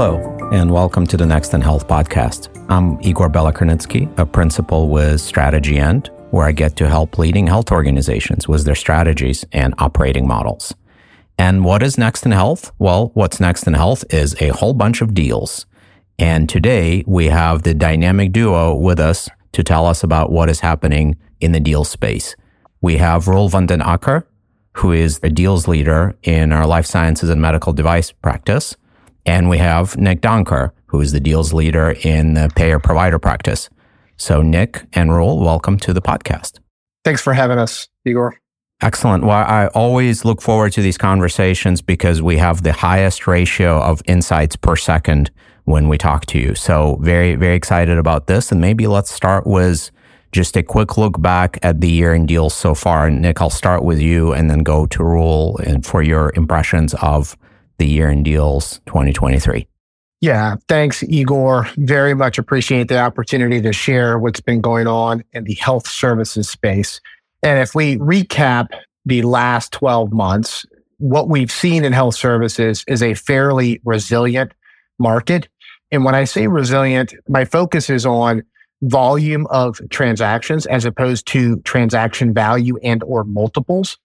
Hello, and welcome to the Next in Health podcast. I'm Igor Belokrinitsky, a principal with Strategy&, where I get to help leading health organizations with their strategies and operating models. And what is Next in Health? Well, what's Next in Health is a whole bunch of deals. And today we have the dynamic duo with us to tell us about what is happening in the deal space. We have Roel van den Akker, who is the deals leader in our life sciences and medical device practice. And we have Nick Donkar, who is the deals leader in the payer provider practice. So, Nick and Roel, welcome to the podcast. Thanks for having us, Igor. Excellent. Well, I always look forward to these conversations because we have the highest ratio of insights per second when we talk to you. So, very, very excited about this. And maybe let's start with just a quick look back at the year in deals so far. And Nick, I'll start with you and then go to Roel and for your impressions of the year in deals 2023. Yeah, thanks, Igor. Very much appreciate the opportunity to share what's been going on in the health services space. And if we recap the last 12 months, what we've seen in health services is a fairly resilient market. And when I say resilient, my focus is on volume of transactions as opposed to transaction value and or multiples.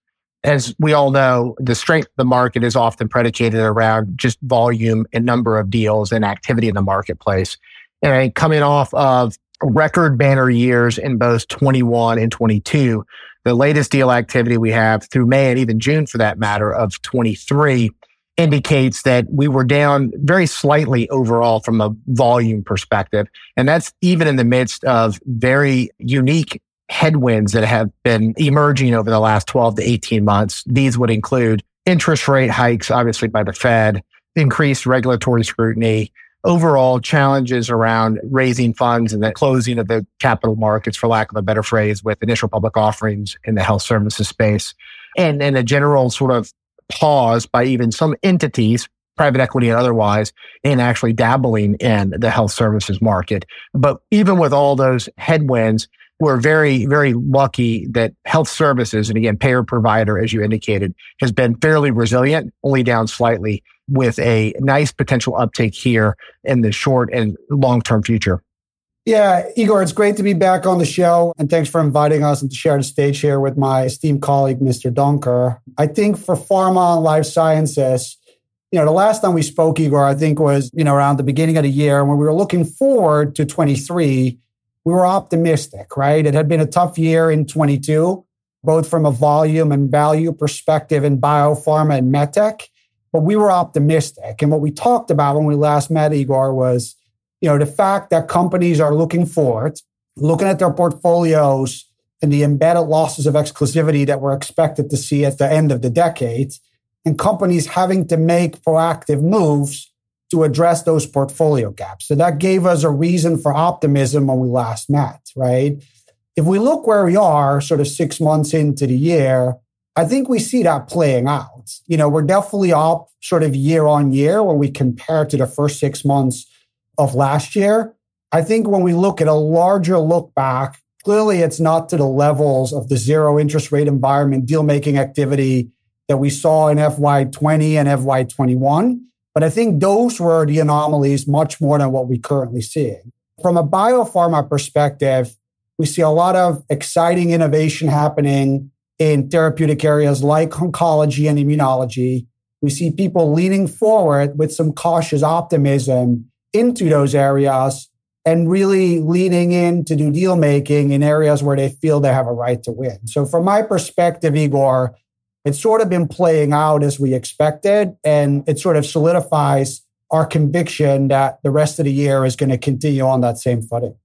As we all know, the strength of the market is often predicated around just volume and number of deals and activity in the marketplace. And coming off of record banner years in both 21 and 22, the latest deal activity we have through May and even June for that matter of 23 indicates that we were down very slightly overall from a volume perspective. And that's even in the midst of very unique headwinds that have been emerging over the last 12 to 18 months. These would include interest rate hikes, obviously by the Fed, increased regulatory scrutiny, overall challenges around raising funds and the closing of the capital markets, for lack of a better phrase, with initial public offerings in the health services space, and, and a general sort of pause by even some entities, private equity and otherwise, in actually dabbling in the health services market. But even with all those headwinds, we're very, very lucky that health services, and again, payer provider, as you indicated, has been fairly resilient, only down slightly with a nice potential uptake here in the short and long term future. Yeah, Igor, it's great to be back on the show. And thanks for inviting us and to share the stage here with my esteemed colleague, Mr. Donkar. I think for pharma and life sciences, you know, the last time we spoke, Igor, I think was, you know, around the beginning of the year when we were looking forward to 23 we were optimistic, right? It had been a tough year in 22, both from a volume and value perspective in biopharma and medtech, but we were optimistic. And what we talked about when we last met Igor was, you know, the fact that companies are looking forward, looking at their portfolios and the embedded losses of exclusivity that we're expected to see at the end of the decade, and companies having to make proactive moves to address those portfolio gaps. So that gave us a reason for optimism when we last met, right? If we look where we are, sort of six months into the year, I think we see that playing out. You know, we're definitely up sort of year on year when we compare to the first six months of last year. I think when we look at a larger look back, clearly it's not to the levels of the zero interest rate environment deal making activity that we saw in FY20 and FY21. But I think those were the anomalies much more than what we currently see. From a biopharma perspective, we see a lot of exciting innovation happening in therapeutic areas like oncology and immunology. We see people leaning forward with some cautious optimism into those areas and really leaning in to do deal making in areas where they feel they have a right to win. So from my perspective, Igor, it's sort of been playing out as we expected, and it sort of solidifies our conviction that the rest of the year is going to continue on that same footing.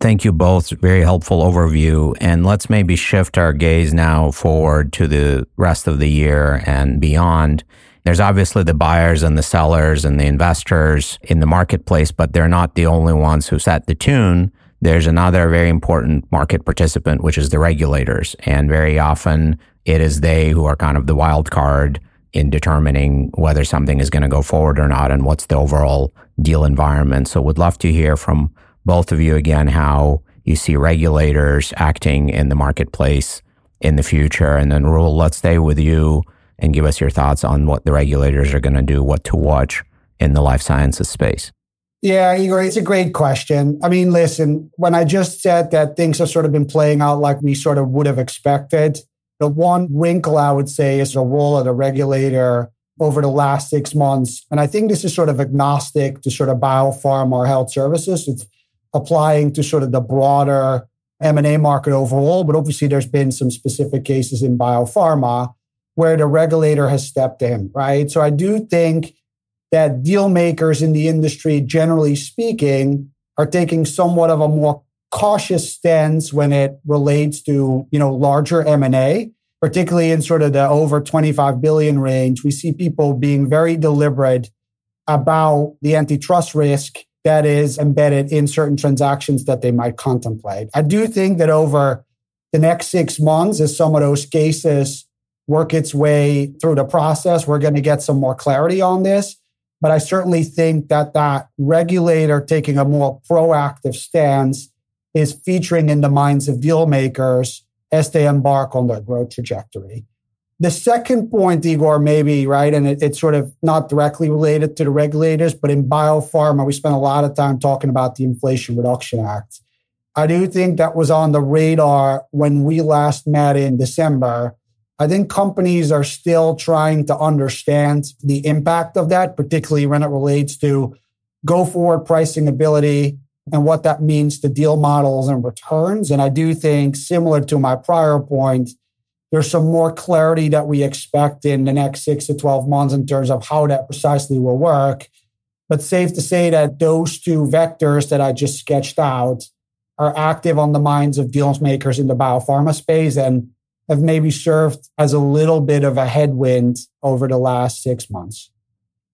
Thank you both. Very helpful overview. And let's maybe shift our gaze now forward to the rest of the year and beyond. There's obviously the buyers and the sellers and the investors in the marketplace, but they're not the only ones who set the tune. There's another very important market participant, which is the regulators. And very often it is they who are kind of the wild card in determining whether something is going to go forward or not and what's the overall deal environment. So would love to hear from both of you again how you see regulators acting in the marketplace in the future. And then Roel, let's stay with you and give us your thoughts on what the regulators are going to do, what to watch in the life sciences space? Yeah, Igor, it's a great question. I mean, listen, when I just said that things have sort of been playing out like we sort of would have expected, the one wrinkle I would say is the role of the regulator over the last six months. And I think this is sort of agnostic to sort of biopharma or health services. It's applying to sort of the broader M&A market overall, but obviously there's been some specific cases in biopharma where the regulator has stepped in, right? So I do think that deal makers in the industry, generally speaking, are taking somewhat of a more cautious stance when it relates to, you know, larger M&A, particularly in sort of the over 25 billion range. We see people being very deliberate about the antitrust risk that is embedded in certain transactions that they might contemplate. I do think that over the next six months, as some of those cases work its way through the process, we're going to get some more clarity on this. But I certainly think that that regulator taking a more proactive stance is featuring in the minds of deal makers as they embark on their growth trajectory. The second point, Igor, maybe, right, and it, it's sort of not directly related to the regulators, but in biopharma, we spent a lot of time talking about the Inflation Reduction Act. I do think that was on the radar when we last met in December. I think companies are still trying to understand the impact of that, particularly when it relates to go forward pricing ability and what that means to deal models and returns. And I do think, similar to my prior point, there's some more clarity that we expect in the next six to 12 months in terms of how that precisely will work. But safe to say that those two vectors that I just sketched out are active on the minds of deal makers in the biopharma space. And have maybe served as a little bit of a headwind over the last six months.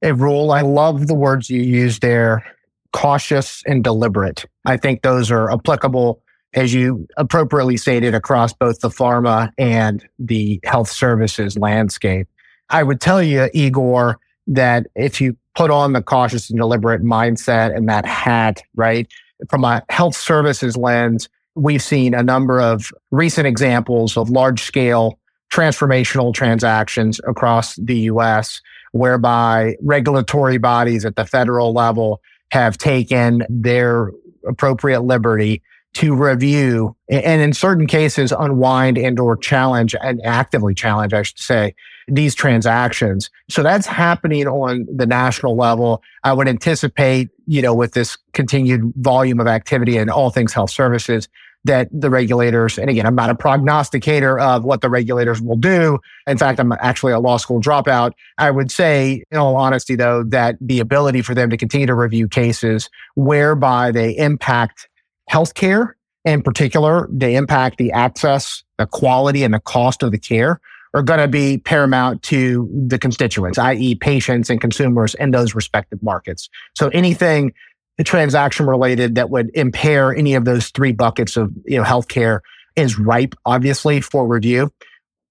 Hey, Roel, I love the words you used there cautious and deliberate. I think those are applicable, as you appropriately stated, across both the pharma and the health services landscape. I would tell you, Igor, that if you put on the cautious and deliberate mindset and that hat, right, from a health services lens, we've seen a number of recent examples of large scale transformational transactions across the US, whereby regulatory bodies at the federal level have taken their appropriate liberty to review and in certain cases unwind and or challenge and actively challenge, I should say, these transactions. So that's happening on the national level. I would anticipate, you know, with this continued volume of activity in all things health services, that the regulators, and again, I'm not a prognosticator of what the regulators will do. In fact, I'm actually a law school dropout. I would say, in all honesty, though, that the ability for them to continue to review cases whereby they impact healthcare, in particular, they impact the access, the quality, and the cost of the care are going to be paramount to the constituents, i.e., patients and consumers in those respective markets. So anything transaction related that would impair any of those three buckets of you know healthcare is ripe, obviously, for review.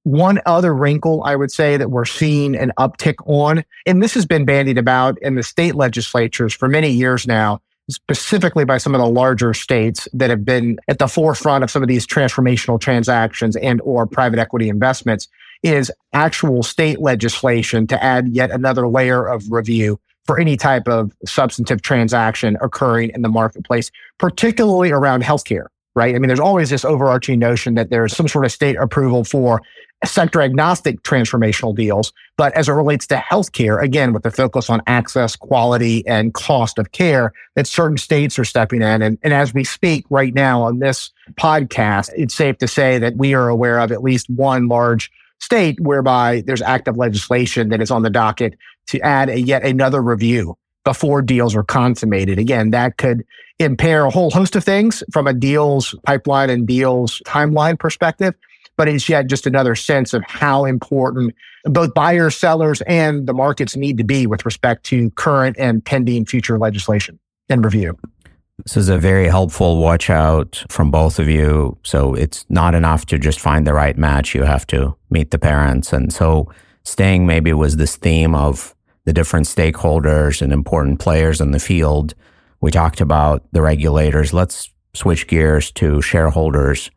One other wrinkle I would say that we're seeing an uptick on, and this has been bandied about in the state legislatures for many years now, specifically by some of the larger states that have been at the forefront of some of these transformational transactions and or private equity investments is actual state legislation to add yet another layer of review for any type of substantive transaction occurring in the marketplace, particularly around healthcare, right? I mean, there's always this overarching notion that there's some sort of state approval for sector agnostic transformational deals. But as it relates to healthcare, again, with the focus on access, quality, and cost of care, that certain states are stepping in. And, and as we speak right now on this podcast, it's safe to say that we are aware of at least one large state whereby there's active legislation that is on the docket to add a yet another review before deals are consummated. Again, that could impair a whole host of things from a deals pipeline and deals timeline perspective, but it's yet just another sense of how important both buyers, sellers, and the markets need to be with respect to current and pending future legislation and review. This is a very helpful watch out from both of you. So it's not enough to just find the right match. You have to meet the parents. And so staying maybe was this theme of the different stakeholders and important players in the field. We talked about the regulators. Let's switch gears to shareholders.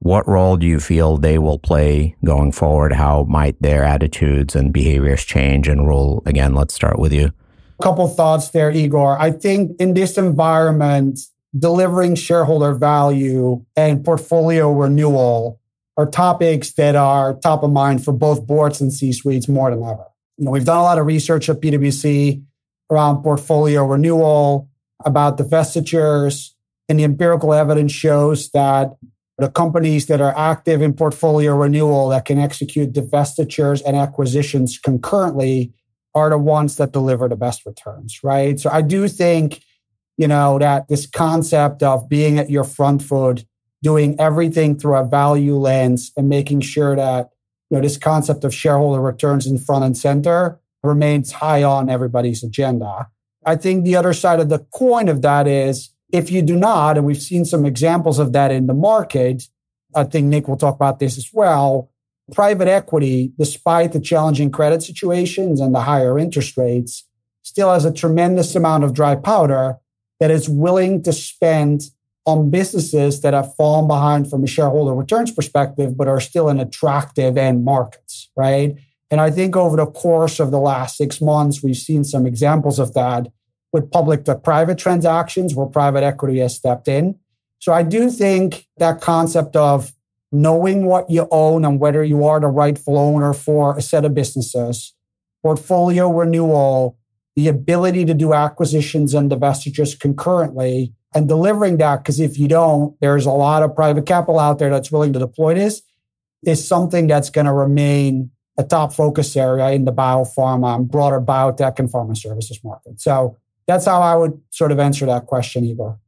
What role do you feel they will play going forward? How might their attitudes and behaviors change? And Roel? again, let's start with you. A couple thoughts there, Igor. I think in this environment, delivering shareholder value and portfolio renewal are topics that are top of mind for both boards and C suites more than ever. You know, we've done a lot of research at PwC around portfolio renewal, about divestitures, and the empirical evidence shows that the companies that are active in portfolio renewal that can execute divestitures and acquisitions concurrently are the ones that deliver the best returns, right? So I do think, you know, that this concept of being at your front foot, doing everything through a value lens and making sure that, you know, this concept of shareholder returns in front and center remains high on everybody's agenda. I think the other side of the coin of that is if you do not, and we've seen some examples of that in the market, I think Nick will talk about this as well. Private equity, despite the challenging credit situations and the higher interest rates, still has a tremendous amount of dry powder that is willing to spend on businesses that have fallen behind from a shareholder returns perspective, but are still in attractive end markets, right? And I think over the course of the last six months, we've seen some examples of that with public to private transactions where private equity has stepped in. So I do think that concept of knowing what you own and whether you are the rightful owner for a set of businesses, portfolio renewal, the ability to do acquisitions and divestitures concurrently and delivering that. Because if you don't, there's a lot of private capital out there that's willing to deploy this, is something that's going to remain a top focus area in the biopharma and broader biotech and pharma services market. So that's how I would sort of answer that question, Igor.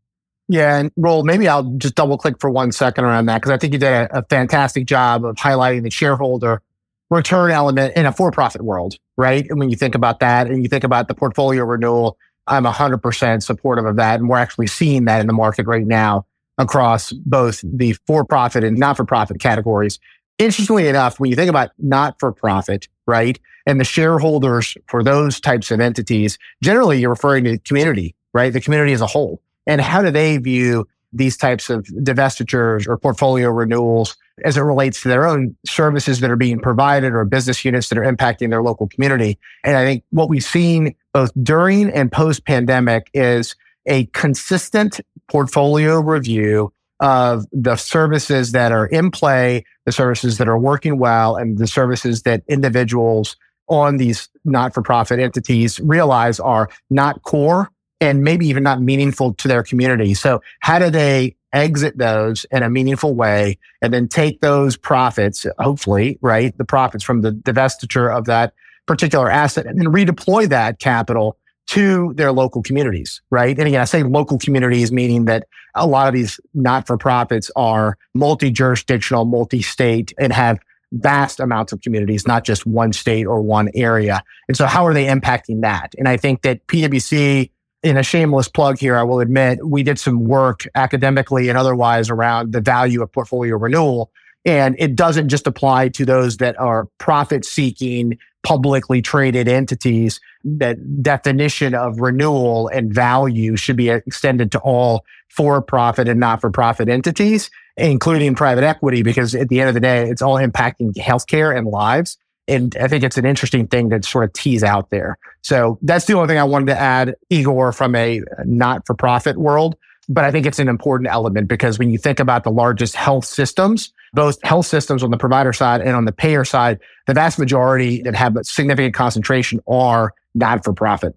Yeah, and Roel, maybe I'll just double click for one second around that because I think you did a, a, fantastic job of highlighting the shareholder return element in a for-profit world, right? And when you think about that and you think about the portfolio renewal, I'm 100% supportive of that. And we're actually seeing that in the market right now across both the for-profit and not-for-profit categories. Interestingly enough, when you think about not-for-profit, right? And the shareholders for those types of entities, generally you're referring to community, right? The community as a whole. And how do they view these types of divestitures or portfolio renewals as it relates to their own services that are being provided or business units that are impacting their local community? And I think what we've seen both during and post pandemic is a consistent portfolio review of the services that are in play, the services that are working well, and the services that individuals on these not for profit entities realize are not core and maybe even not meaningful to their community. So, how do they exit those in a meaningful way and then take those profits, hopefully, right? The profits from the divestiture of that particular asset and then redeploy that capital to their local communities, right? And again, I say local communities, meaning that a lot of these not for profits are multi jurisdictional, multi state, and have vast amounts of communities, not just one state or one area. And so, how are they impacting that? And I think that PwC, in a shameless plug here, I will admit, we did some work academically and otherwise around the value of portfolio renewal. And it doesn't just apply to those that are profit seeking publicly traded entities, that definition of renewal and value should be extended to all for profit and not for profit entities, including private equity, because at the end of the day, it's all impacting healthcare and lives. And I think it's an interesting thing to sort of tease out there. So that's the only thing I wanted to add, Igor, from a not for profit world. But I think it's an important element because when you think about the largest health systems, both health systems on the provider side and on the payer side, the vast majority that have a significant concentration are not for profit.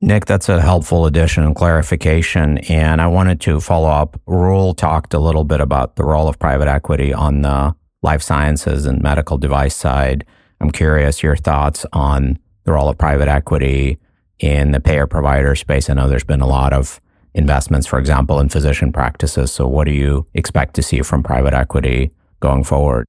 Nick, that's a helpful addition and clarification. And I wanted to follow up. Roel talked a little bit about the role of private equity on the life sciences and medical device side. I'm curious your thoughts on the role of private equity in the payer provider space. I know there's been a lot of investments, for example, in physician practices. So, what do you expect to see from private equity going forward?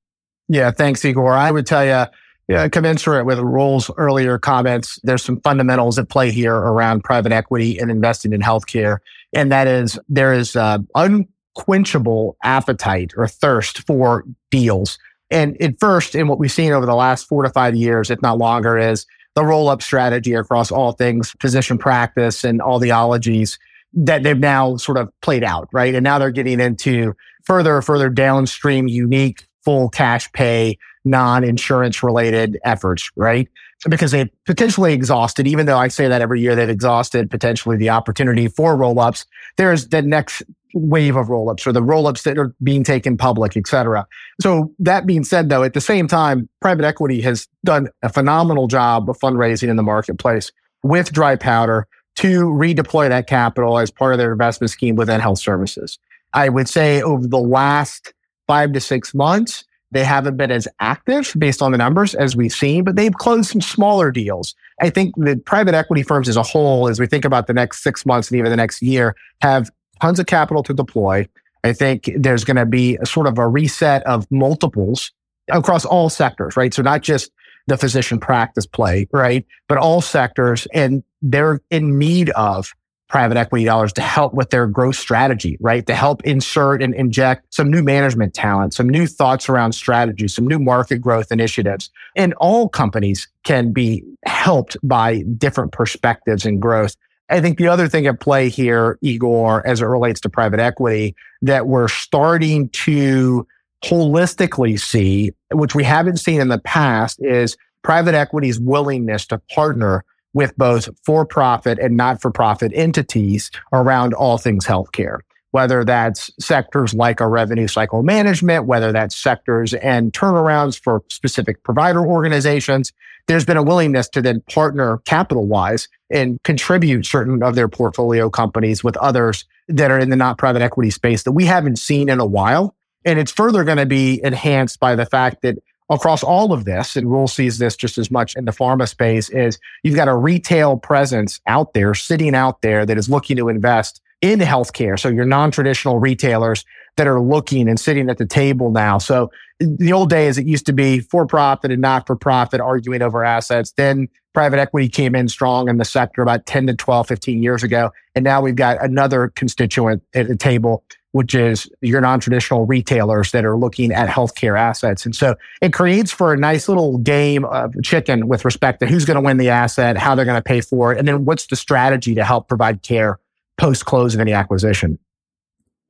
Yeah, thanks, Igor. I would tell you, yeah, commensurate with Roel's earlier comments, there's some fundamentals at play here around private equity and investing in healthcare. And that is there is uh, unquenchable appetite or thirst for deals. And at first, in what we've seen over the last four to five years, if not longer, is the roll up strategy across all things physician practice and all the ologies that they've now sort of played out, right? And now they're getting into further, further downstream, unique, full cash pay, non insurance related efforts, right? because they've potentially exhausted, even though I say that every year they've exhausted potentially the opportunity for roll ups. There's the next wave of roll ups or the roll ups that are being taken public, et cetera. So that being said, though, at the same time, private equity has done a phenomenal job of fundraising in the marketplace with dry powder to redeploy that capital as part of their investment scheme within health services. I would say over the last five to six months, they haven't been as active based on the numbers as we've seen, but they've closed some smaller deals. I think the private equity firms as a whole, as we think about the next six months and even the next year, have tons of capital to deploy. I think there's going to be a sort of a reset of multiples across all sectors, right? So not just the physician practice play, right? But all sectors. And they're in need of private equity dollars to help with their growth strategy, right? To help insert and inject some new management talent, some new thoughts around strategy, some new market growth initiatives. And all companies can be helped by different perspectives and growth. I think the other thing at play here, Igor, as it relates to private equity, that we're starting to holistically see, which we haven't seen in the past, is private equity's willingness to partner with both for profit and not for profit entities around all things healthcare, whether that's sectors like our revenue cycle management, whether that's sectors and turnarounds for specific provider organizations. There's been a willingness to then partner capital wise and contribute certain of their portfolio companies with others that are in the not private equity space that we haven't seen in a while. And it's further going to be enhanced by the fact that across all of this, and Roel sees this just as much in the pharma space, is you've got a retail presence out there, sitting out there that is looking to invest in healthcare. So your non-traditional retailers that are looking and sitting at the table now. So the old days, it used to be for profit and not for profit arguing over assets. Then private equity came in strong in the sector about 10 to 12, 15 years ago. And now we've got another constituent at the table which is your non-traditional retailers that are looking at healthcare assets. And so it creates for a nice little game of chicken with respect to who's going to win the asset, how they're going to pay for it, and then what's the strategy to help provide care post close of any acquisition.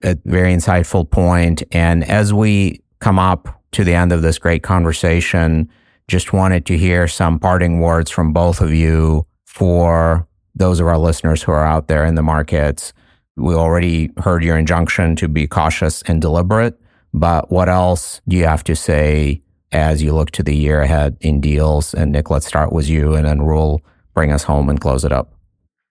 A very insightful point. And as we come up to the end of this great conversation, just wanted to hear some parting words from both of you for those of our listeners who are out there in the markets we already heard your injunction to be cautious and deliberate, but what else do you have to say as you look to the year ahead in deals? And Nick, let's start with you and then Roel bring us home and close it up.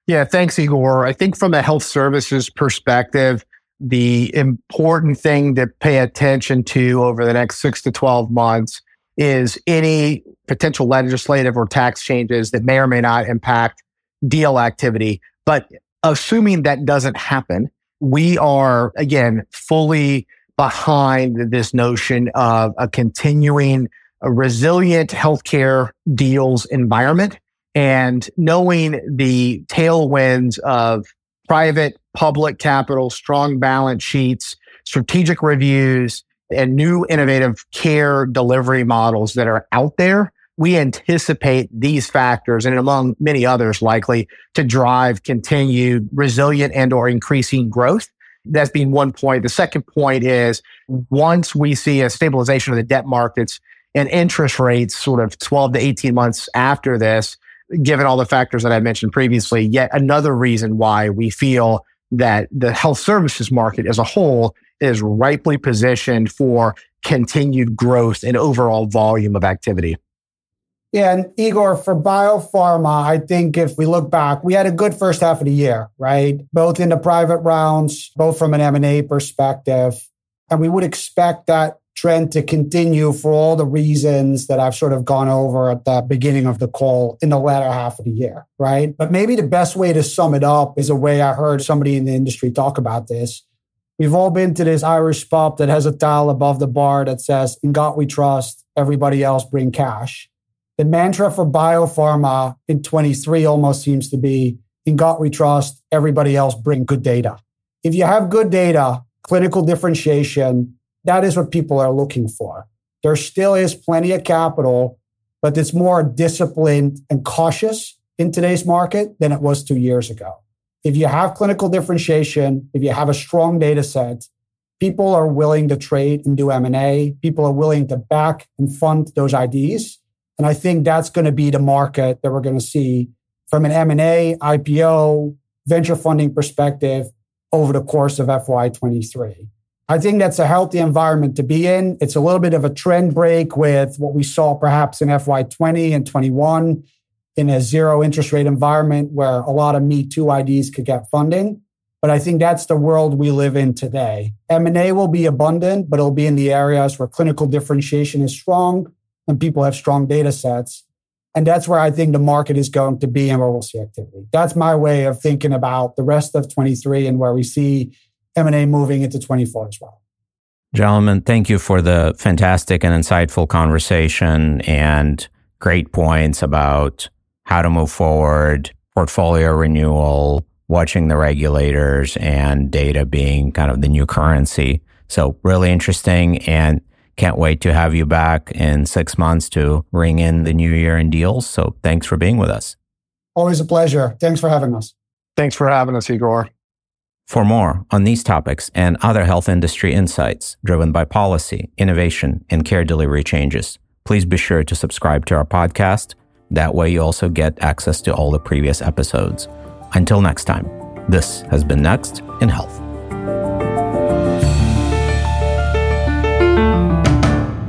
Yeah, thanks, Igor. I think from a health services perspective, the important thing to pay attention to over the next six to 12 months is any potential legislative or tax changes that may or may not impact deal activity. But assuming that doesn't happen, we are again fully behind this notion of a continuing a resilient healthcare deals environment and knowing the tailwinds of private public capital, strong balance sheets, strategic reviews, and new innovative care delivery models that are out there we anticipate these factors and among many others likely to drive continued resilient and or increasing growth. That's being one point. The second point is once we see a stabilization of the debt markets and interest rates sort of 12 to 18 months after this, given all the factors that I mentioned previously, yet another reason why we feel that the health services market as a whole is ripely positioned for continued growth and overall volume of activity. Yeah, and Igor, for biopharma, I think if we look back, we had a good first half of the year, right? Both in the private rounds, both from an M&A perspective. And we would expect that trend to continue for all the reasons that I've sort of gone over at the beginning of the call in the latter half of the year, right? But maybe the best way to sum it up is a way I heard somebody in the industry talk about this. We've all been to this Irish pub that has a tile above the bar that says, In God we trust, everybody else bring cash. The mantra for biopharma in 23 almost seems to be in God we trust, everybody else bring good data. If you have good data, clinical differentiation, that is what people are looking for. There still is plenty of capital, but it's more disciplined and cautious in today's market than it was two years ago. If you have clinical differentiation, if you have a strong data set, people are willing to trade and do M&A. People are willing to back and fund those IDs And I think that's going to be the market that we're going to see from an M&A, IPO, venture funding perspective over the course of FY23. I think that's a healthy environment to be in. It's a little bit of a trend break with what we saw perhaps in FY20 and 21 in a zero interest rate environment where a lot of Me Too IDs could get funding. But I think that's the world we live in today. M&A will be abundant, but it'll be in the areas where clinical differentiation is strong and people have strong data sets. And that's where I think the market is going to be and where we'll see activity. That's my way of thinking about the rest of 23 and where we see M&A moving into 24 as well. Gentlemen, thank you for the fantastic and insightful conversation and great points about how to move forward, portfolio renewal, watching the regulators and data being kind of the new currency. So really interesting and can't wait to have you back in six months to ring in the new year and deals. So thanks for being with us. Always a pleasure. Thanks for having us. Thanks for having us, Igor. For more on these topics and other health industry insights driven by policy, innovation, and care delivery changes, please be sure to subscribe to our podcast. That way, you also get access to all the previous episodes. Until next time, this has been Next in Health.